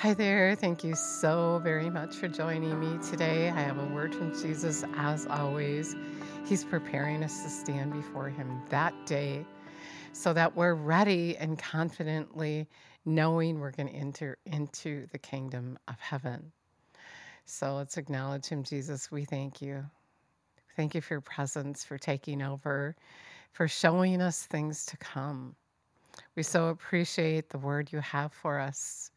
Hi there. Thank you so very much for joining me today. I have a word from Jesus as always. He's preparing us to stand before Him that day so that we're ready and confidently knowing we're going to enter into the kingdom of heaven. So let's acknowledge Him, Jesus. We thank you. Thank you for your presence, for taking over, for showing us things to come. We so appreciate the word you have for us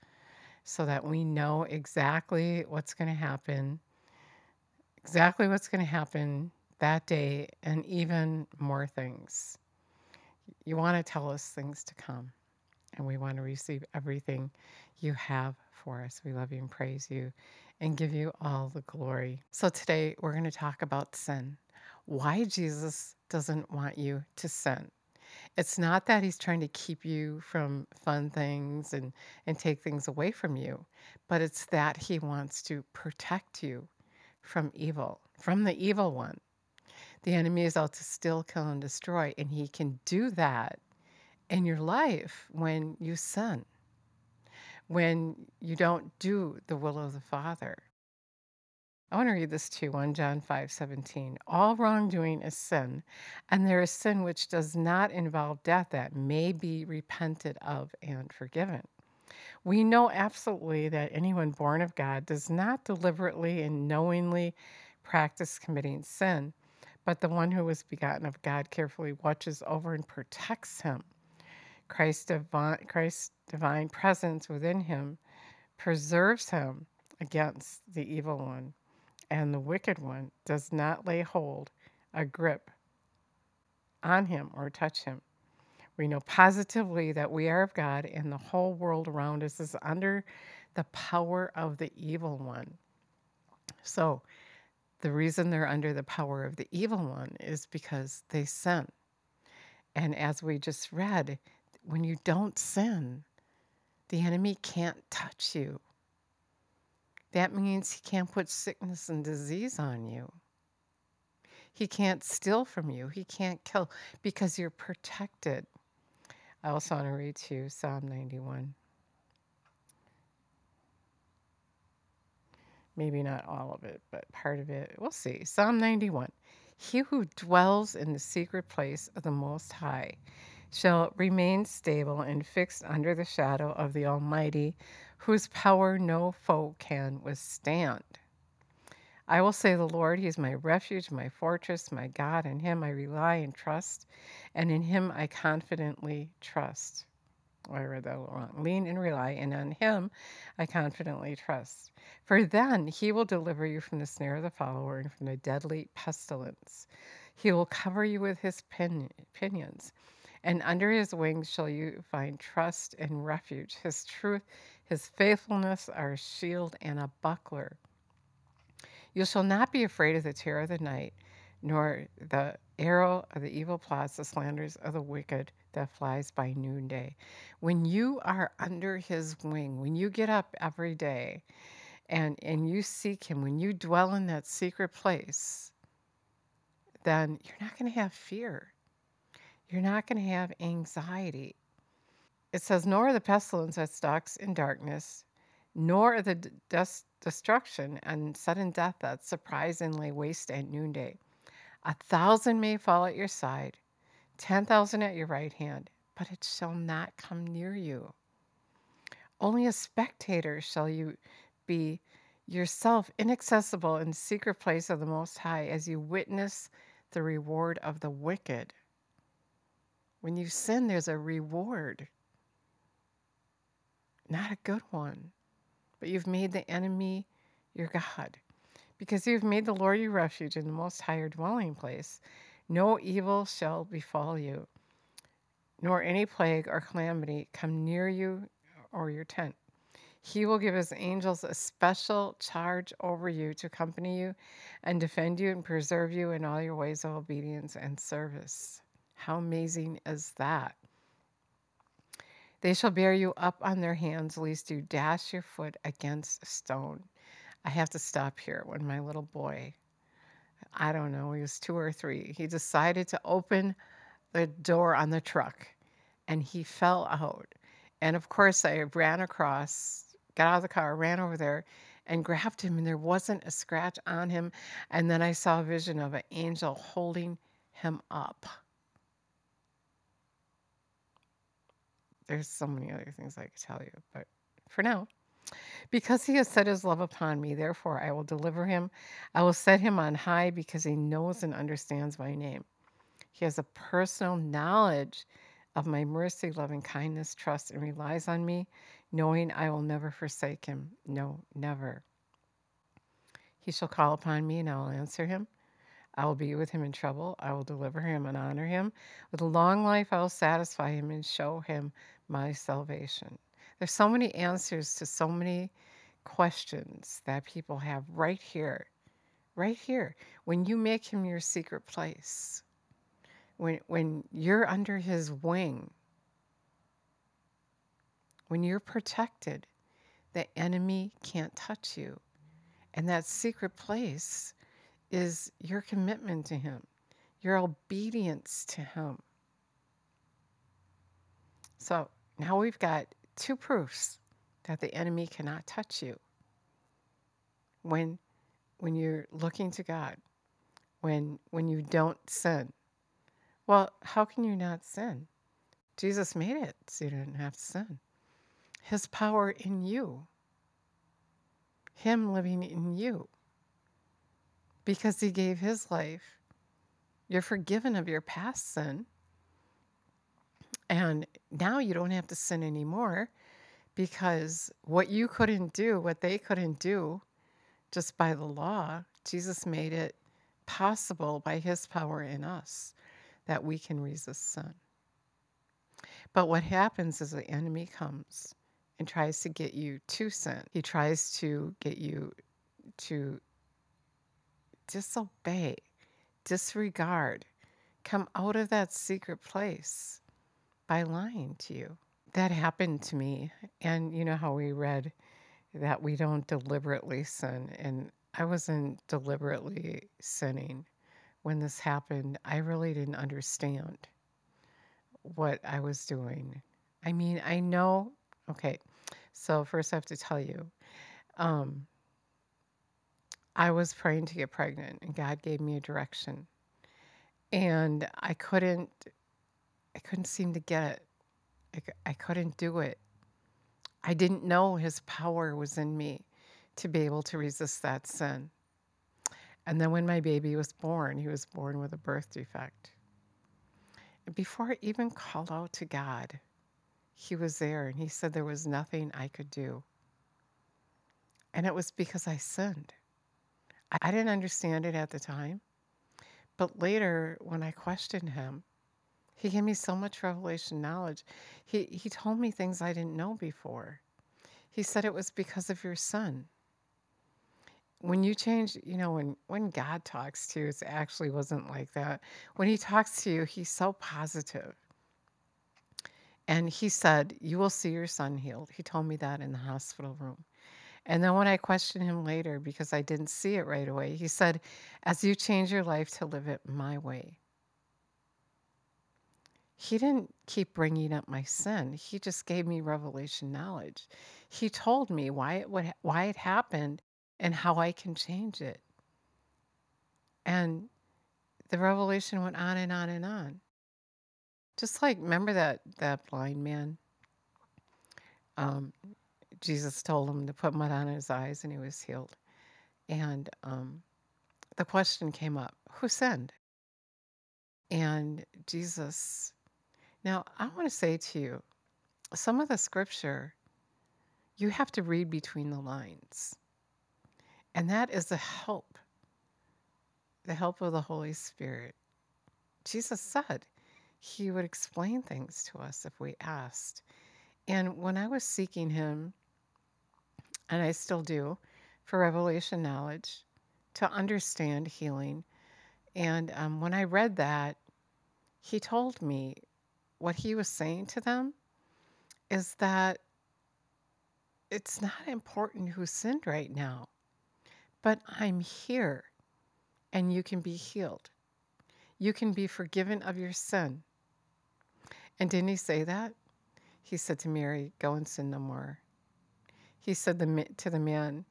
so that we know exactly what's going to happen, exactly what's going to happen that day, and even more things. You want to tell us things to come, and we want to receive everything you have for us. We love you and praise you and give you all the glory. So, today we're going to talk about sin. Why Jesus doesn't want you to sin. It's not that he's trying to keep you from fun things and, and take things away from you, but it's that he wants to protect you from evil, from the evil one. The enemy is out to steal, kill, and destroy, and he can do that in your life when you sin, when you don't do the will of the Father. I want to read this to you 1 John 5 17. All wrongdoing is sin, and there is sin which does not involve death that may be repented of and forgiven. We know absolutely that anyone born of God does not deliberately and knowingly practice committing sin, but the one who was begotten of God carefully watches over and protects him. Christ's Christ's divine presence within him preserves him against the evil one and the wicked one does not lay hold, a grip on him or touch him. We know positively that we are of God and the whole world around us is under the power of the evil one. So, the reason they're under the power of the evil one is because they sin. And as we just read, when you don't sin, the enemy can't touch you. That means he can't put sickness and disease on you. He can't steal from you. He can't kill because you're protected. I also want to read to you Psalm 91. Maybe not all of it, but part of it. We'll see. Psalm 91. He who dwells in the secret place of the Most High shall remain stable and fixed under the shadow of the Almighty whose power no foe can withstand. I will say, The Lord, He is my refuge, my fortress, my God. In Him I rely and trust, and in Him I confidently trust. I read that wrong. Lean and rely, and on Him I confidently trust. For then He will deliver you from the snare of the follower and from the deadly pestilence. He will cover you with His pinions, and under His wings shall you find trust and refuge. His truth his faithfulness are a shield and a buckler. You shall not be afraid of the terror of the night, nor the arrow of the evil plots, the slanders of the wicked that flies by noonday. When you are under his wing, when you get up every day and, and you seek him, when you dwell in that secret place, then you're not going to have fear. You're not going to have anxiety it says, Nor the pestilence that stalks in darkness, nor the dust destruction and sudden death that surprisingly waste at noonday. A thousand may fall at your side, ten thousand at your right hand, but it shall not come near you. Only a spectator shall you be yourself inaccessible in the secret place of the Most High as you witness the reward of the wicked. When you sin, there's a reward not a good one. But you've made the enemy your God. Because you've made the Lord your refuge in the most higher dwelling place, no evil shall befall you, nor any plague or calamity come near you or your tent. He will give his angels a special charge over you to accompany you and defend you and preserve you in all your ways of obedience and service. How amazing is that? They shall bear you up on their hands, lest you dash your foot against a stone. I have to stop here. When my little boy, I don't know, he was two or three, he decided to open the door on the truck and he fell out. And of course, I ran across got out of the car, ran over there, and grabbed him, and there wasn't a scratch on him. And then I saw a vision of an angel holding him up. There's so many other things I could tell you, but for now, because he has set his love upon me, therefore I will deliver him. I will set him on high because he knows and understands my name. He has a personal knowledge of my mercy, loving kindness, trust, and relies on me, knowing I will never forsake him. No, never. He shall call upon me, and I will answer him. I will be with him in trouble. I will deliver him and honor him. With a long life, I will satisfy him and show him my salvation. There's so many answers to so many questions that people have right here. Right here. When you make him your secret place, when, when you're under his wing, when you're protected, the enemy can't touch you. And that secret place is your commitment to him, your obedience to him. So now we've got two proofs that the enemy cannot touch you. When when you're looking to God, when when you don't sin, well, how can you not sin? Jesus made it so you didn't have to sin. His power in you, Him living in you, because He gave His life. You're forgiven of your past sin. And now you don't have to sin anymore because what you couldn't do, what they couldn't do just by the law, Jesus made it possible by His power in us that we can resist sin. But what happens is the enemy comes and tries to get you to sin. He tries to get you to disobey, disregard, come out of that secret place by lying to you. That happened to me. And you know how we read that we don't deliberately sin. And I wasn't deliberately sinning when this happened, I really didn't understand what I was doing. I mean, I know, okay, so first I have to tell you, um, I was praying to get pregnant, and God gave me a direction. And I couldn't, I couldn't seem to get it. I, I couldn't do it. I didn't know His power was in me to be able to resist that sin. And then when my baby was born, he was born with a birth defect. And before I even called out to God, he was there and he said there was nothing I could do. And it was because I sinned. I didn't understand it at the time. But later, when I questioned him, he gave me so much revelation knowledge. He, he told me things I didn't know before. He said it was because of your son when you change, you know, when when God talks to you, it actually wasn't like that. When He talks to you, He's so positive. And He said, "You will see your son healed." He told me that in the hospital room. And then when I questioned him later because I didn't see it right away, he said, "As you change your life to live it my way." He didn't keep bringing up my sin. He just gave me revelation knowledge. He told me why it would why it happened and how I can change it. And the revelation went on and on and on. Just like remember that that blind man. Um, Jesus told him to put mud on his eyes, and he was healed. And um, the question came up: Who sinned? And Jesus. Now I want to say to you, some of the scripture, you have to read between the lines. And that is the help, the help of the Holy Spirit. Jesus said he would explain things to us if we asked. And when I was seeking him, and I still do, for revelation knowledge, to understand healing, and um, when I read that, he told me what he was saying to them is that it's not important who sinned right now but I'm here and you can be healed. You can be forgiven of your sin. And didn't he say that? He said to Mary, Go and sin no more. He said the, to the man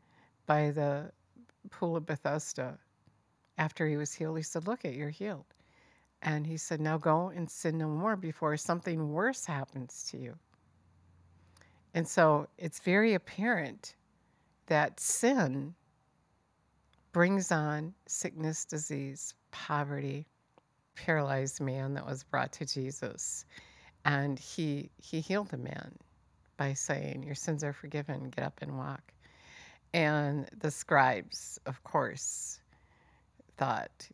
by the pool of Bethesda after he was healed, he said, Look at you're healed. And he said, Now go and sin no more before something worse happens to you. And so it's very apparent that sin brings on sickness, disease, poverty, paralyzed man that was brought to Jesus. And he he healed the man by saying, Your sins are forgiven, get up and walk. And the scribes, of course, thought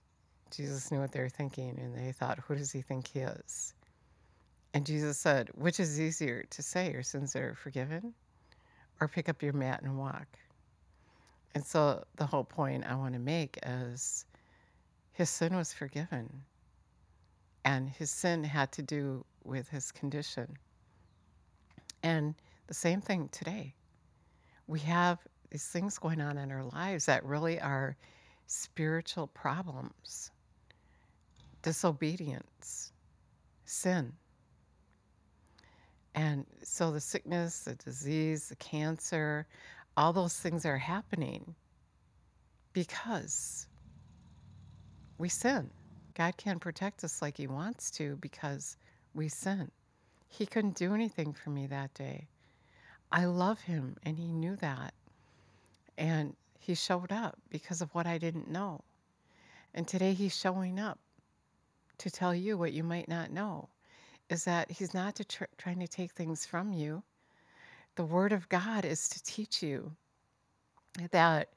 Jesus knew what they were thinking, and they thought, Who does he think he is? And Jesus said, Which is easier to say, Your sins are forgiven, or pick up your mat and walk? And so the whole point I want to make is his sin was forgiven. And his sin had to do with his condition. And the same thing today. We have these things going on in our lives that really are spiritual problems disobedience, sin. And so the sickness, the disease, the cancer, all those things are happening because we sin. God can't protect us like He wants to because we sin. He couldn't do anything for me that day. I love Him, and He knew that. And He showed up because of what I didn't know. And today He's showing up to tell you what you might not know is that He's not to tr- trying to take things from you. The Word of God is to teach you that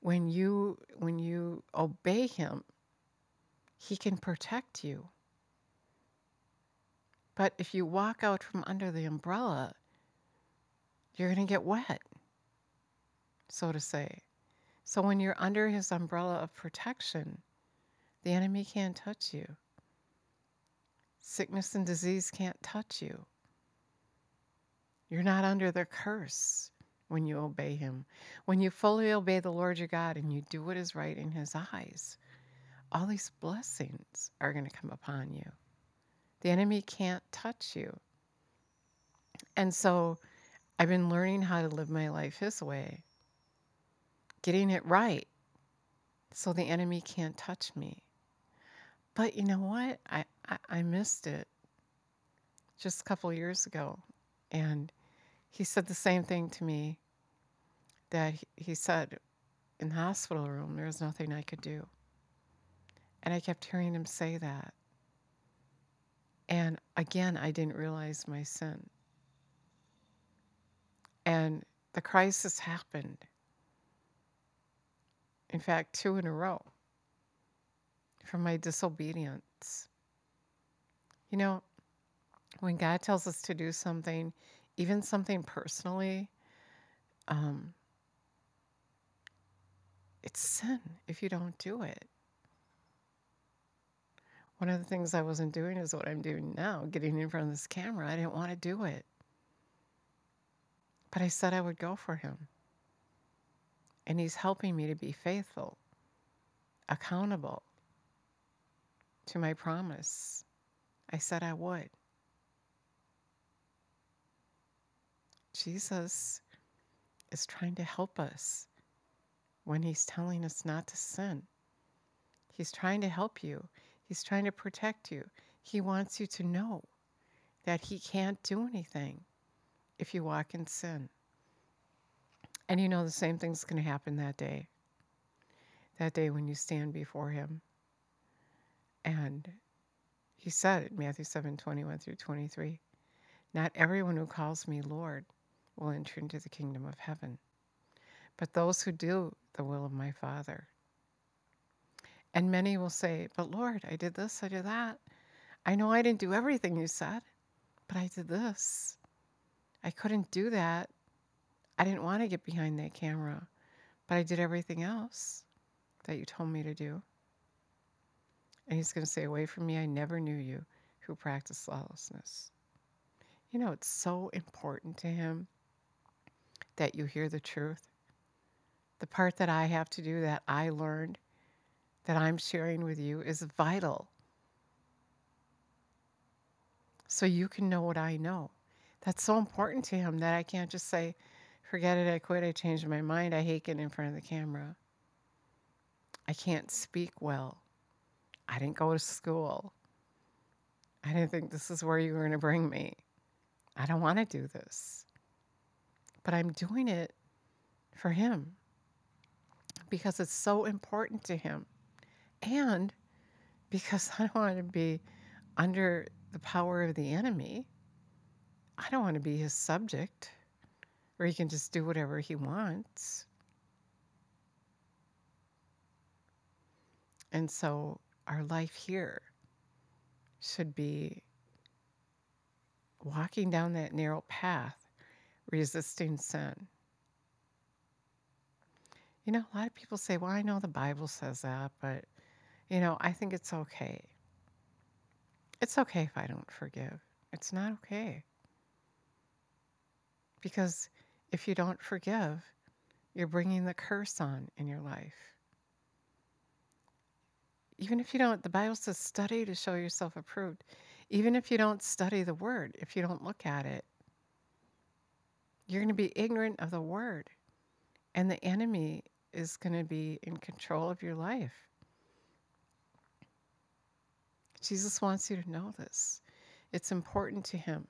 when you when you obey Him, He can protect you. But if you walk out from under the umbrella, you're going to get wet, so to say. So when you're under His umbrella of protection, the enemy can't touch you. Sickness and disease can't touch you. You're not under their curse when you obey Him. When you fully obey the Lord your God and you do what is right in His eyes, all these blessings are going to come upon you. The enemy can't touch you. And so I've been learning how to live my life His way, getting it right so the enemy can't touch me. But you know what? I, I, I missed it just a couple years ago. And he said the same thing to me that he, he said in the hospital room, there was nothing I could do. And I kept hearing him say that. And again, I didn't realize my sin. And the crisis happened. In fact, two in a row from my disobedience. You know, when God tells us to do something, even something personally, um, it's sin if you don't do it. One of the things I wasn't doing is what I'm doing now, getting in front of this camera. I didn't want to do it. But I said I would go for him. And he's helping me to be faithful, accountable to my promise. I said I would. Jesus is trying to help us when he's telling us not to sin. He's trying to help you, he's trying to protect you. He wants you to know that he can't do anything if you walk in sin. And you know the same thing's going to happen that day. That day when you stand before him. And he said in Matthew 7 21 through 23, Not everyone who calls me Lord will enter into the kingdom of heaven but those who do the will of my Father. And many will say, But Lord, I did this, I did that. I know I didn't do everything you said, but I did this. I couldn't do that. I didn't want to get behind that camera, but I did everything else that you told me to do. And he's going to say, Away from me, I never knew you who practice lawlessness. You know, it's so important to him that you hear the truth the part that I have to do that I learned that I'm sharing with you is vital. So you can know what I know. That's so important to him that I can't just say, Forget it, I quit, I changed my mind, I hate getting in front of the camera. I can't speak well. I didn't go to school. I didn't think this is where you were going to bring me. I don't want to do this. But I'm doing it for him because it's so important to him. And because I don't want to be under the power of the enemy. I don't want to be his subject where he can just do whatever he wants. And so our life here should be walking down that narrow path, resisting sin. You know, a lot of people say, well, I know the Bible says that, but, you know, I think it's okay. It's okay if I don't forgive. It's not okay. Because if you don't forgive, you're bringing the curse on in your life. Even if you don't, the Bible says study to show yourself approved. Even if you don't study the word, if you don't look at it, you're going to be ignorant of the word. And the enemy is going to be in control of your life. Jesus wants you to know this. It's important to him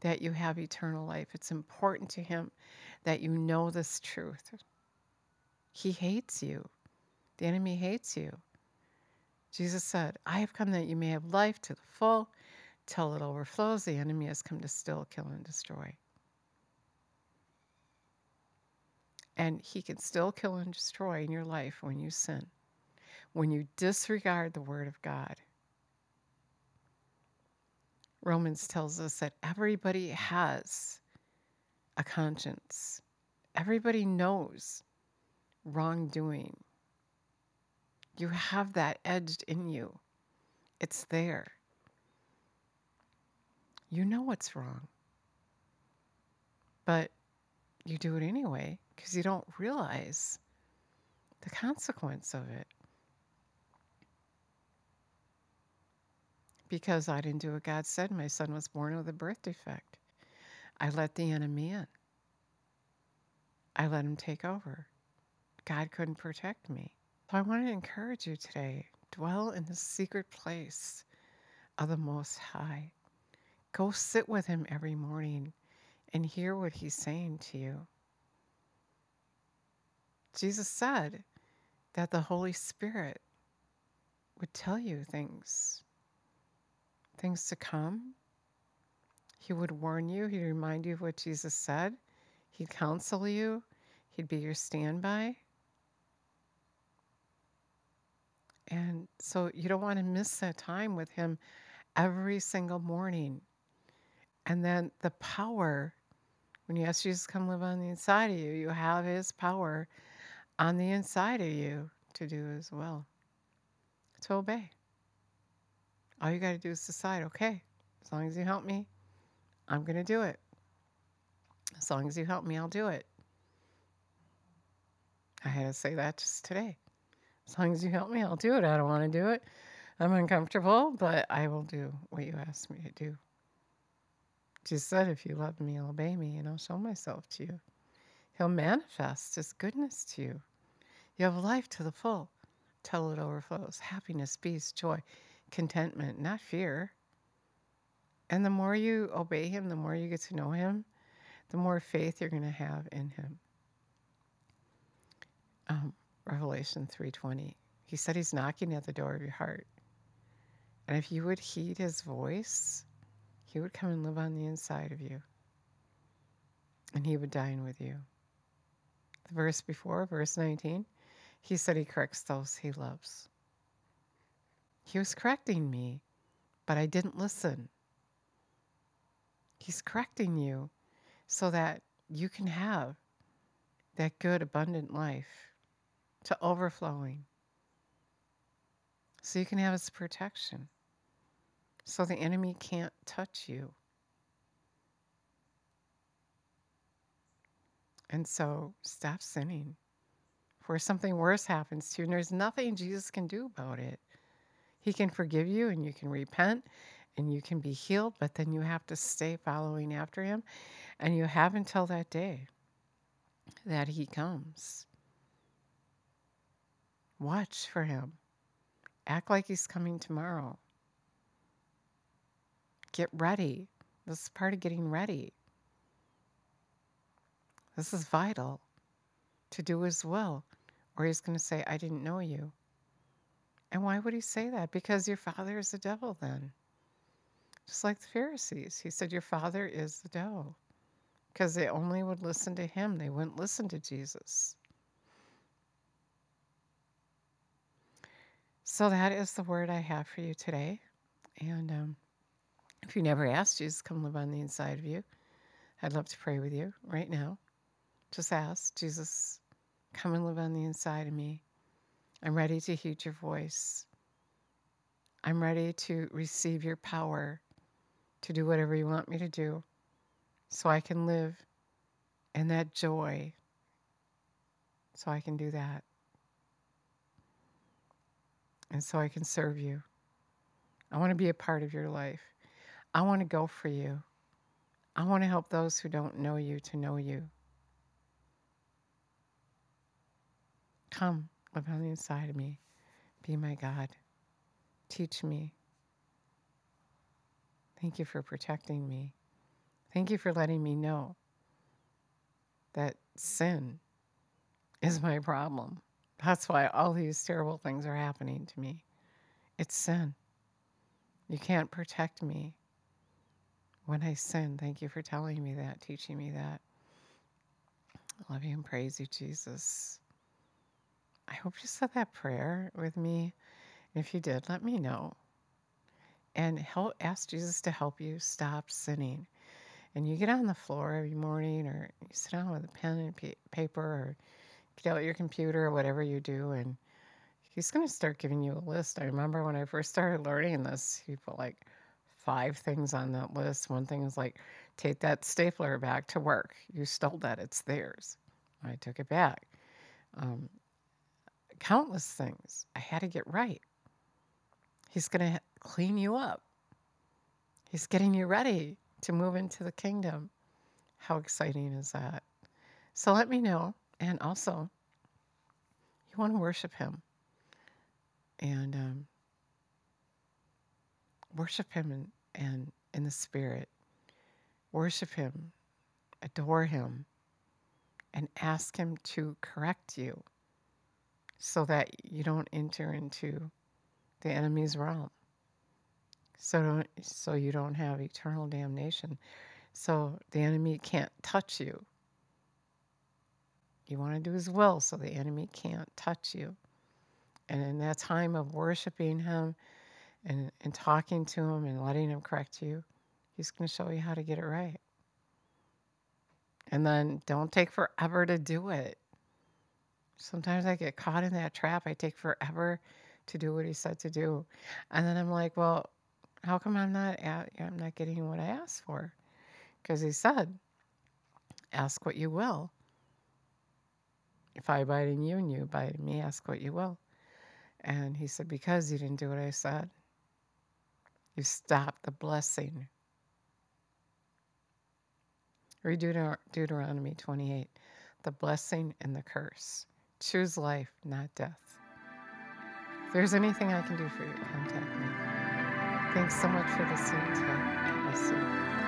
that you have eternal life. It's important to him that you know this truth. He hates you. The enemy hates you. Jesus said, I have come that you may have life to the full till it overflows. The enemy has come to still, kill, and destroy. And he can still kill and destroy in your life when you sin, when you disregard the word of God. Romans tells us that everybody has a conscience, everybody knows wrongdoing. You have that edged in you, it's there. You know what's wrong, but you do it anyway because you don't realize the consequence of it. Because I didn't do what God said. My son was born with a birth defect. I let the enemy in. I let him take over. God couldn't protect me. So I want to encourage you today dwell in the secret place of the Most High. Go sit with Him every morning and hear what He's saying to you. Jesus said that the Holy Spirit would tell you things things to come. He would warn you, he'd remind you of what Jesus said, he'd counsel you, he'd be your standby. And so you don't want to miss that time with him every single morning. And then the power, when you ask Jesus to come live on the inside of you, you have his power on the inside of you to do as well, to obey. All you got to do is decide, okay, as long as you help me, I'm going to do it. As long as you help me, I'll do it. I had to say that just today. As long as you help me, I'll do it. I don't want to do it. I'm uncomfortable, but I will do what you ask me to do. Jesus said, if you love me, obey me, and I'll show myself to you. He'll manifest his goodness to you. You have life to the full till it overflows happiness, peace, joy contentment, not fear. And the more you obey him, the more you get to know him, the more faith you're going to have in him. Um, Revelation 3:20. He said he's knocking at the door of your heart. And if you would heed his voice, he would come and live on the inside of you. And he would dine with you. The verse before, verse 19, he said he corrects those he loves. He was correcting me, but I didn't listen. He's correcting you so that you can have that good, abundant life to overflowing. So you can have His protection. So the enemy can't touch you. And so stop sinning. For something worse happens to you, and there's nothing Jesus can do about it. He can forgive you and you can repent and you can be healed, but then you have to stay following after Him. And you have until that day. that he comes. Watch for him. Act like he's coming tomorrow. Get ready. This is part of getting ready. This is vital to do his will, or he's going to say, I didn't know you. And why would he say that? Because your father is the devil, then. Just like the Pharisees. He said, Your father is the devil. Because they only would listen to him, they wouldn't listen to Jesus. So that is the word I have for you today. And um, if you never asked Jesus come live on the inside of you, I'd love to pray with you right now. Just ask Jesus, come and live on the inside of me. I'm ready to heed your voice. I'm ready to receive your power to do whatever you want me to do so I can live in that joy. So I can do that. And so I can serve you. I want to be a part of your life. I want to go for you. I want to help those who don't know you to know you. Come, live on the inside of me. Be my God. Teach me. Thank you for protecting me. Thank you for letting me know that sin is my problem. That's why all these terrible things are happening to me. It's sin. You can't protect me when I sin. Thank you for telling me that, teaching me that. I love you and praise you, Jesus. I hope you said that prayer with me. If you did, let me know. And help ask Jesus to help you stop sinning. And you get on the floor every morning, or you sit down with a pen and paper, or get out your computer, or whatever you do, and he's going to start giving you a list. I remember when I first started learning this, he put like five things on that list. One thing is like, take that stapler back to work. You stole that, it's theirs. I took it back. Um, countless things I had to get right. He's going to clean you up. He's getting you ready to move into the kingdom. How exciting is that? So let me know. And also, you want to worship Him. And um, worship Him in, and in the Spirit. Worship Him, adore Him, and ask Him to correct you so that you don't enter into the enemy's realm. So don't, so you don't have eternal damnation. So the enemy can't touch you. You want to do his will so the enemy can't touch you. And in that time of worshiping him and, and talking to him and letting him correct you, he's going to show you how to get it right. And then don't take forever to do it. Sometimes I get caught in that trap. I take forever to do what he said to do. And then I'm like, well, how come I'm not at, I'm not getting what I asked for? Because he said, ask what you will. If I abide in you and you abide in me, ask what you will. And he said, because you didn't do what I said, you stopped the blessing. Read Deuteronomy 28 the blessing and the curse. Choose life, not death. If there's anything I can do for you, contact me. Thanks so much for listening today.